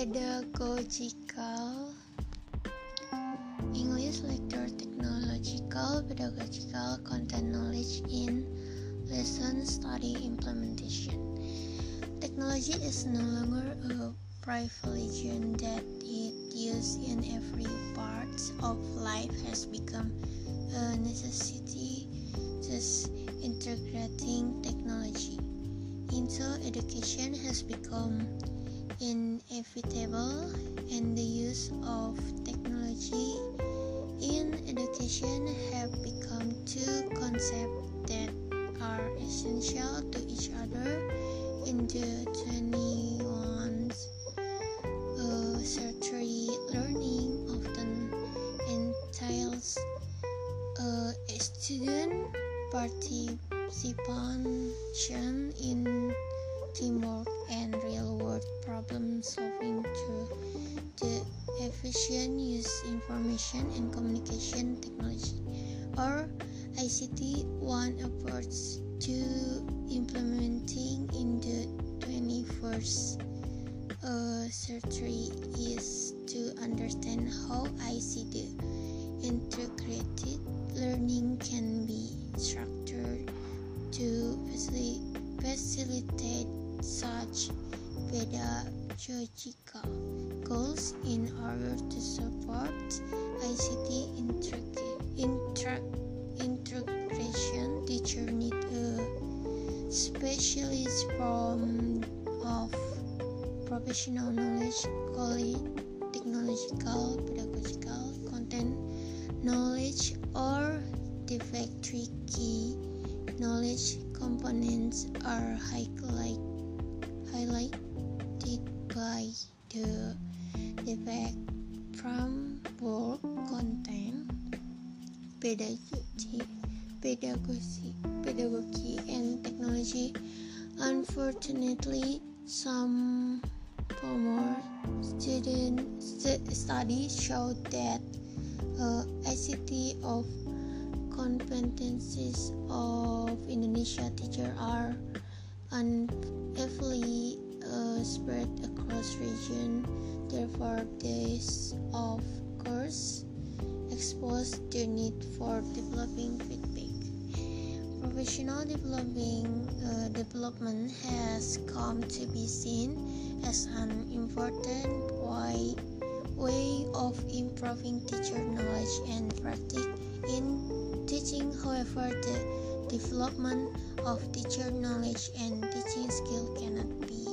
pedagogical English lecture technological pedagogical content knowledge in lesson study implementation. Technology is no longer a privilege that it used in every part of life has become a necessity. Thus integrating technology into education has become inevitable and the use of technology in education have become two concepts that are essential to each other in the 21st uh, century learning often entails uh, student participation in teamwork and real-world problem solving through the efficient use information and communication technology. Or ICT one approach to implementing in the 21st uh, century is to understand how ICT integrated learning can pedagogical goals in order to support ICT integration. Teacher need a specialist from of professional knowledge, technological, pedagogical, content knowledge, or TPACK key knowledge components are highlighted highlighted by the defect from work content, pedagogy, pedagogy, pedagogy and technology. Unfortunately, some former student st studies show that uh, ICT of competencies of Indonesia teacher are unevenly uh, spread across region. Therefore, this of course exposed the need for developing feedback. Professional developing uh, development has come to be seen as an important way, way of improving teacher knowledge and practice in teaching. However, the development of teacher knowledge and teaching skill cannot be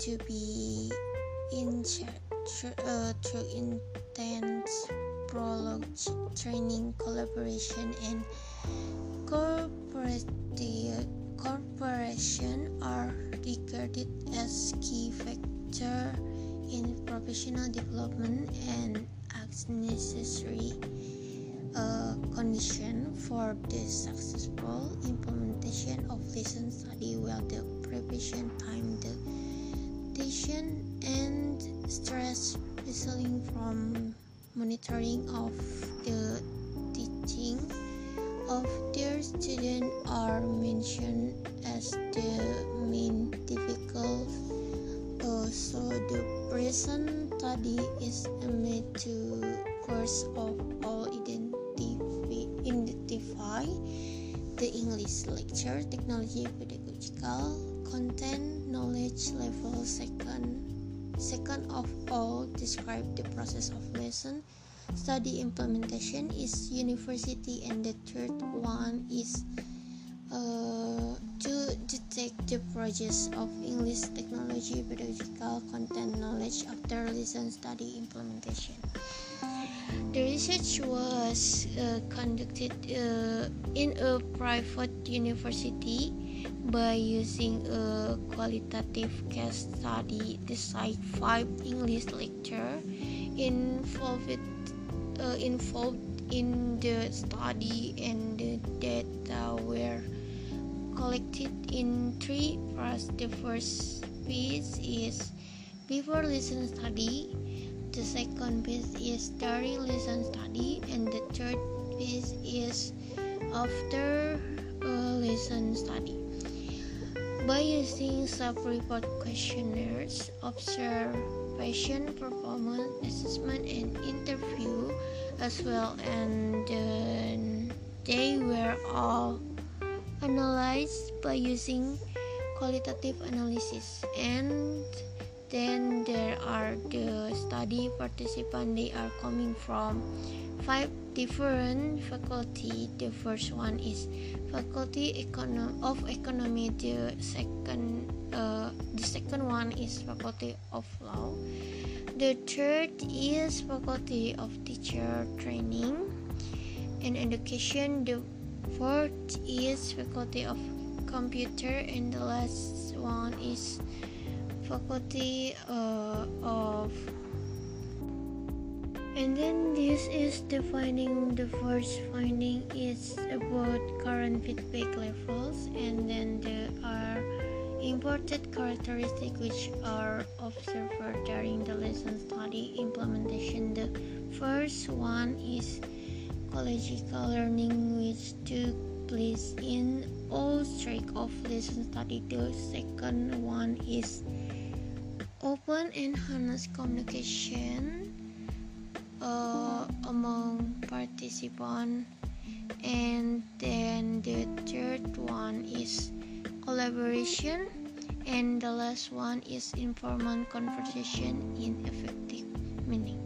to be in uh, through intense prolonged training, collaboration, and cooperation are regarded as key factors in professional development and as necessary uh, condition for the successful implementation of lesson study while the preparation time the tension and stress resulting from monitoring of the teaching of their student are mentioned as the main difficult uh, so the present study is made to first of all identify the English lecture technology pedagogical content knowledge level second second of all describe the process of lesson study implementation is university and the third one is uh, to detect the progress of English technology pedagogical content knowledge after lesson study implementation. The research was uh, conducted uh, in a private university by using a qualitative case study. The site five English lecture involved uh, involved in the study and the data were collected in three parts. The first piece is before lesson study, the second piece is during lesson study, and the third piece is after. By using self-report questionnaires, observation, performance assessment, and interview, as well, and uh, they were all analyzed by using qualitative analysis. And then there are the study participants they are coming from five different faculty. The first one is faculty econo- of economy. The second uh, the second one is faculty of law. The third is faculty of teacher training. And education the fourth is faculty of computer. And the last one is faculty uh, of and then this is the finding the first finding is about current feedback levels. And then there are important characteristics which are observed during the lesson study implementation. The first one is collegial learning which took place in all streak of lesson study. The second one is open and honest communication uh, among participants. And then the third one is collaboration. And the last one is informal conversation in effective meaning